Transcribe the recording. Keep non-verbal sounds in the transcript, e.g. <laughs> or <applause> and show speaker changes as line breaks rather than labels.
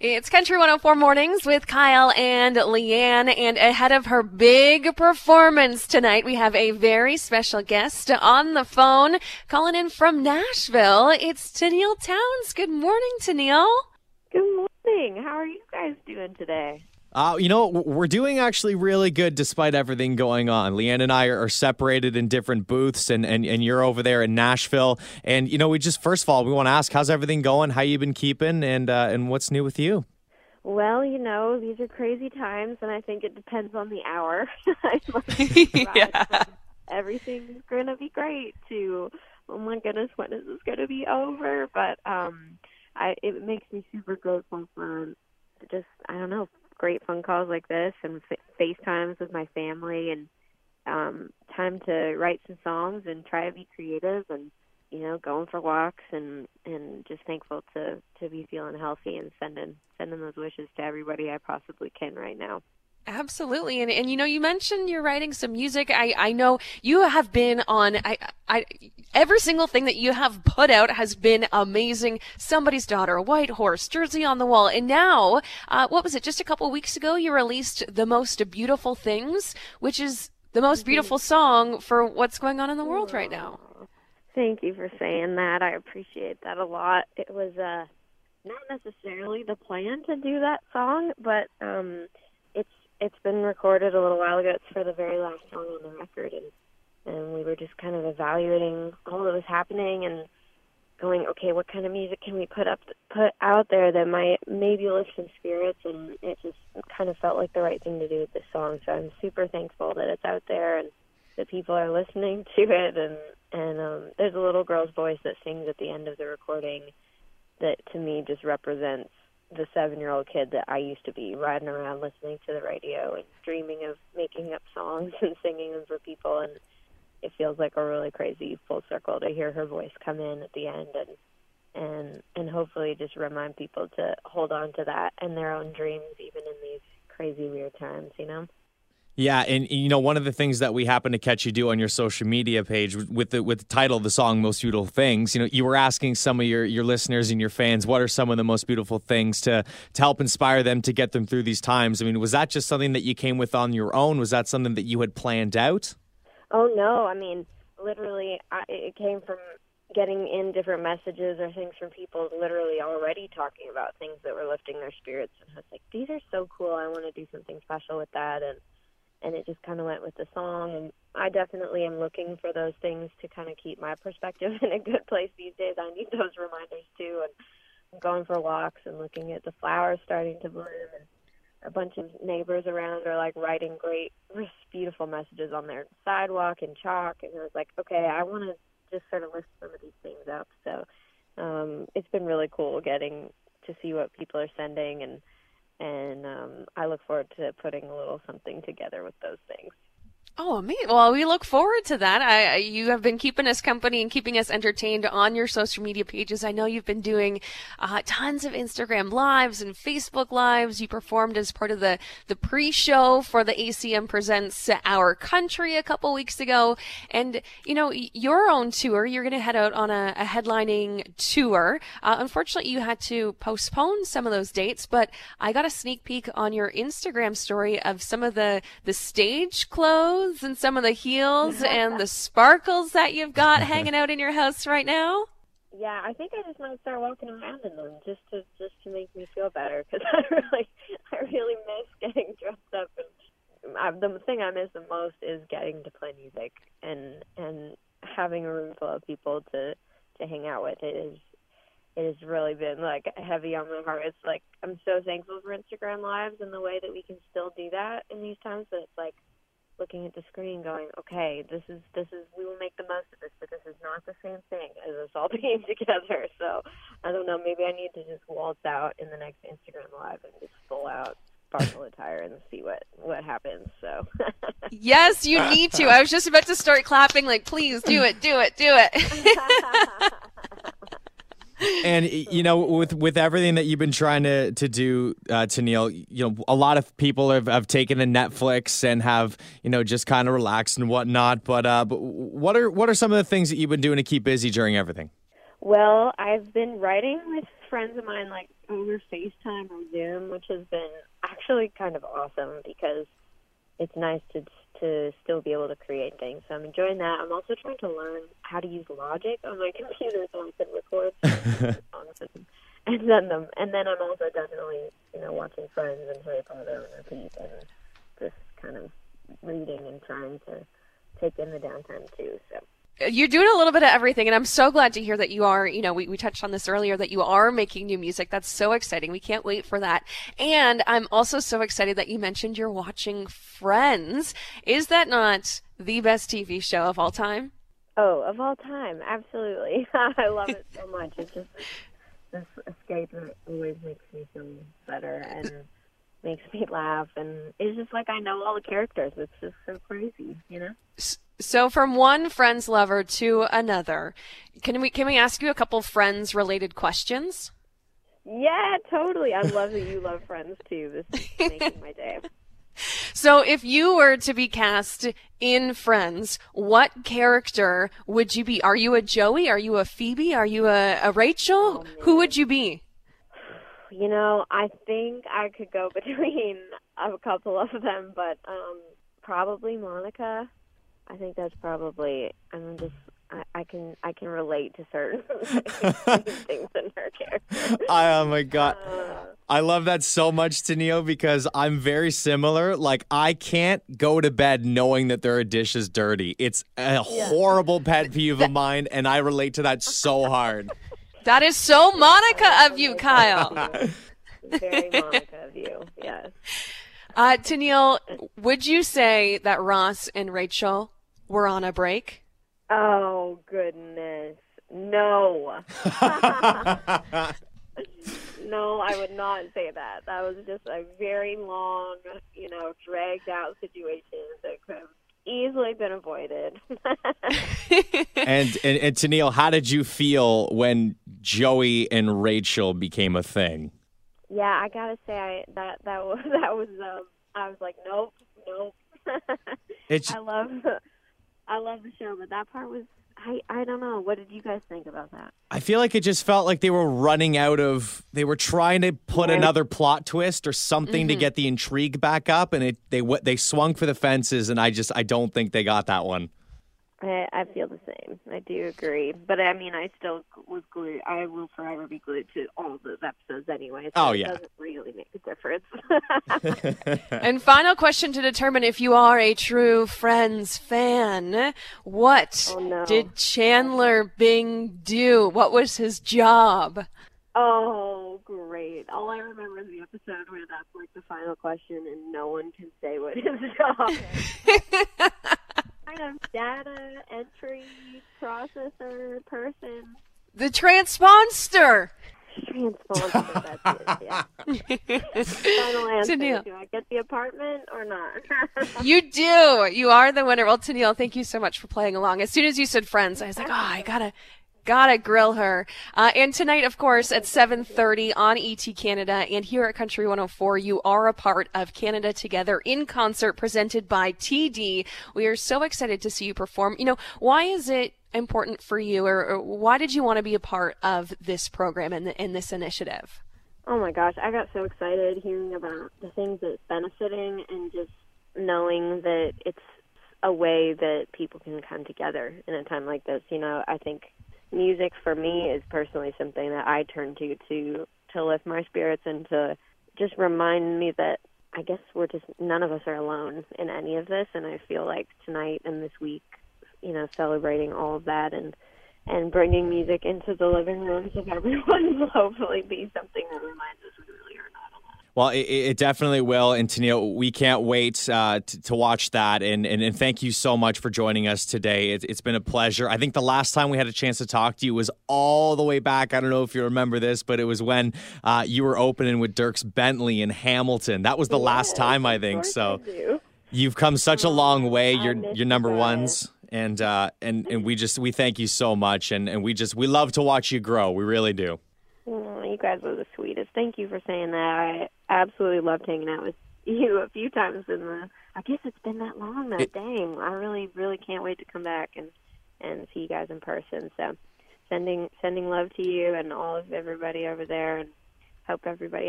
It's Country 104 Mornings with Kyle and Leeanne. And ahead of her big performance tonight, we have a very special guest on the phone calling in from Nashville. It's Tenille Townes. Good morning, Tenille.
Good morning. How are you guys doing today?
Uh, you know, we're doing actually really good despite everything going on. Leeanne and I are, separated in different booths, and, and, and you're over there in Nashville. And, you know, we just, first of all, we want to ask, how's everything going? How you been keeping? And, uh, and what's new with you?
Well, you know, these are crazy times, and I think it depends on the hour. <laughs> <laughs>
yeah.
Everything's going to be great, to, oh my goodness, when is this going to be over? But um, I, it makes me super grateful for just, I don't know, great phone calls like this and f- FaceTimes with my family and um, time to write some songs and try to be creative and you know going for walks and and just thankful to to be feeling healthy and sending sending those wishes to everybody I possibly can right now.
Absolutely. And, and you know, you mentioned you're writing some music. I, I know you have been on, I, I, every single thing that you have put out has been amazing. Somebody's daughter, a white horse, Jersey on the wall. And now, uh, what was it? Just a couple weeks ago, you released the most beautiful things, which is the most beautiful song for what's going on in the world right now.
Thank you for saying that. I appreciate that a lot. It was, uh, not necessarily the plan to do that song, but, um, it's been recorded a little while ago. It's for the very last song on the record, and and we were just kind of evaluating all that was happening and going, okay, what kind of music can we put up, put out there that might maybe lift some spirits? And it just kind of felt like the right thing to do with this song. So I'm super thankful that it's out there and that people are listening <laughs> to it. And and um, there's a little girl's voice that sings at the end of the recording that to me just represents the seven year old kid that I used to be, riding around listening to the radio and dreaming of making up songs <laughs> and singing them for people. And it feels like a really crazy full circle to hear her voice come in at the end and and and hopefully just remind people to hold on to that and their own dreams even in these crazy weird times, you know.
Yeah, and you know one of the things that we happen to catch you do on your social media page with the with the title of the song "Most Beautiful Things," you know, you were asking some of your your listeners and your fans what are some of the most beautiful things to to help inspire them to get them through these times. I mean, was that just something that you came with on your own? Was that something that you had planned out?
Oh no, I mean, literally, I, it came from getting in different messages or things from people literally already talking about things that were lifting their spirits, and I was like, these are so cool. I want to do something special with that, and and it just kind of went with the song. And I definitely am looking for those things to kind of keep my perspective <laughs> in a good place these days. I need those reminders too. And I'm going for walks and looking at the flowers starting to bloom and a bunch of neighbors around are like writing great, beautiful messages on their sidewalk in chalk. And I was like, okay, I want to just sort of list some of these things up. So um, it's been really cool getting to see what people are sending and and um, I look forward to putting a little something together with those things.
Oh, amazing. Well, we look forward to that. I, you have been keeping us company and keeping us entertained on your social media pages. I know you've been doing uh, tons of Instagram lives and Facebook lives. You performed as part of the, the pre-show for the ACM Presents Our Country a couple weeks ago. And, you know, your own tour, you're going to head out on a, a headlining tour. Uh, unfortunately, you had to postpone some of those dates, but I got a sneak peek on your Instagram story of some of the, the stage clothes clothes and some of the heels and the sparkles that you've got <laughs> hanging out in your house right now?
Yeah, I think I just might start walking around in them just to just to make me feel better because <laughs> I really I really miss getting dressed up and I, the thing I miss the most is getting to play music and and having a room full of people to to hang out with. It is it has really been like heavy on my heart. It's like I'm so thankful for Instagram lives and the way that we can still do that in these times. But it's like looking at the screen going, okay, this is this is we will make the most of this, but this is not the same thing as us all <laughs> being together. So I don't know, maybe I need to just waltz out in the next Instagram live and just full out sparkle attire and see what what happens. So <laughs>
Yes, you need to. I was just about to start clapping like please do it, do it, do it. <laughs>
and you know, with with everything that you've been trying to to do, uh, you know, a lot of people have, have taken to Netflix and have you know just kind of relaxed and whatnot. But uh, but what are what are some of the things that you've been doing to keep busy during everything?
Well, I've been writing with friends of mine, like over FaceTime or Zoom, which has been actually kind of awesome because it's nice to to still be able to create things. So I'm enjoying that. I'm also trying to learn how to use Logic on my <laughs> computer so I can record <laughs> songs and, and send them. And then I'm also definitely, you know, watching Friends and Harry Potter on repeat and just kind of reading and trying to take in the downtime too. So
you're doing a little bit of everything and i'm so glad to hear that you are you know we, we touched on this earlier that you are making new music. That's so exciting. We can't wait for that. And i'm also so excited that you mentioned you're watching friends. Is that not the best tv show of all time?
Oh of all time. Absolutely. <laughs> I love it so much. It's just this escape that always makes me feel better and makes me laugh and it's just like i know all the characters it's just so crazy you know
so from one friend's lover to another, can we can we ask you a couple friends related questions?
Yeah, totally. I love that you love Friends too. This is <laughs> making my day.
So if you were to be cast in Friends, what character would you be? Are you a Joey? Are you a Phoebe? Are you a, a Rachel? Oh, Who would you be?
You know, I think I could go <laughs> between a couple of them, but um probably Monica. I think that's probably. I'm just. I, I can I can relate to certain <laughs> things in her character. <laughs>
Oh my god. Uh, I love that so much, Tenille, because I'm very similar. Like I can't go to bed knowing that there are dishes dirty. It's a yeah. horrible pet peeve of mine, and I relate to that so hard.
That is so Monica of you, Kyle. <laughs>
Very Monica of you. Yes.
Uh, Tenille, would you say that Ross and Rachel were on a break?
Oh, goodness. No. <laughs> no, I would not say that. That was just a very long, you know, dragged out situation that could have easily been avoided. <laughs>
and, and and Tenille, how did you feel when Joey and Rachel became a thing?
Yeah, I gotta say I, that that was <laughs> that was um, I was like, nope, nope. <laughs> it's I love I love the show, but that part was I I don't know. What did you guys think about that?
I feel like it just felt like they were running out of. They were trying to put another plot twist or something mm-hmm. to get the intrigue back up, and it they they swung for the fences, and I just I don't think they got that one.
I, I feel the same. I do agree, but I mean, I still was glued. I will forever be glued to all those episodes anyway. So
oh yeah,
it doesn't really make a
difference. <laughs> and final question to determine if you are a true Friends fan: What
oh, no.
did Chandler Bing do? What was his job?
Oh, great! All I remember is the episode where that's like the final question, and no one can say what his <laughs> job is <laughs> kind of data entry processor person.
The transponster.
Transponster, that's it, yeah. <laughs> Final answer. Tenille. Do I get the apartment or not? <laughs>
you do. You are the winner. Well, Tenille, thank you so much for playing along. As soon as you said friends, I was like, oh, I gotta, Gotta grill her. Uh, and tonight, of course, at 7.30 on ET Canada and here at Country 104, you are a part of Canada Together in concert presented by TD. We are so excited to see you perform. You know, why is it important for you or, or why did you want to be a part of this program and, in this initiative?
Oh my gosh, I got so excited hearing about the things that it's benefiting and just knowing that it's a way that people can come together in a time like this. You know, I think music for me is personally something that I turn to to to lift my spirits and to just remind me that I guess we're just none of us are alone in any of this. And I feel like tonight and this week, you know, celebrating all of that and and bringing music into the living rooms of everyone <laughs> will hopefully be something that reminds us not
well, it, it, definitely will. And Tenille, we can't wait uh, to, to, watch that. And, and, and, thank you so much for joining us today. It, has been a pleasure. I think the last time we had a chance to talk to you was all the way back. I don't know if you remember this, but it was when uh, you were opening with Dierks Bentley in Hamilton. That was the last time, I think. So
I
you've come such a long way. You're, you're number ones. And, uh, and, and we <laughs> just, we thank you so much. And, and we just, we love to watch you grow. We really do.
You guys are the sweetest. Thank you for saying that. I absolutely loved hanging out with <laughs> you a few times in the. I guess it's been that long now. It, Dang, I really, really can't wait to come back and and see you guys in person. So, sending sending love to you and all of everybody over there, and hope everybody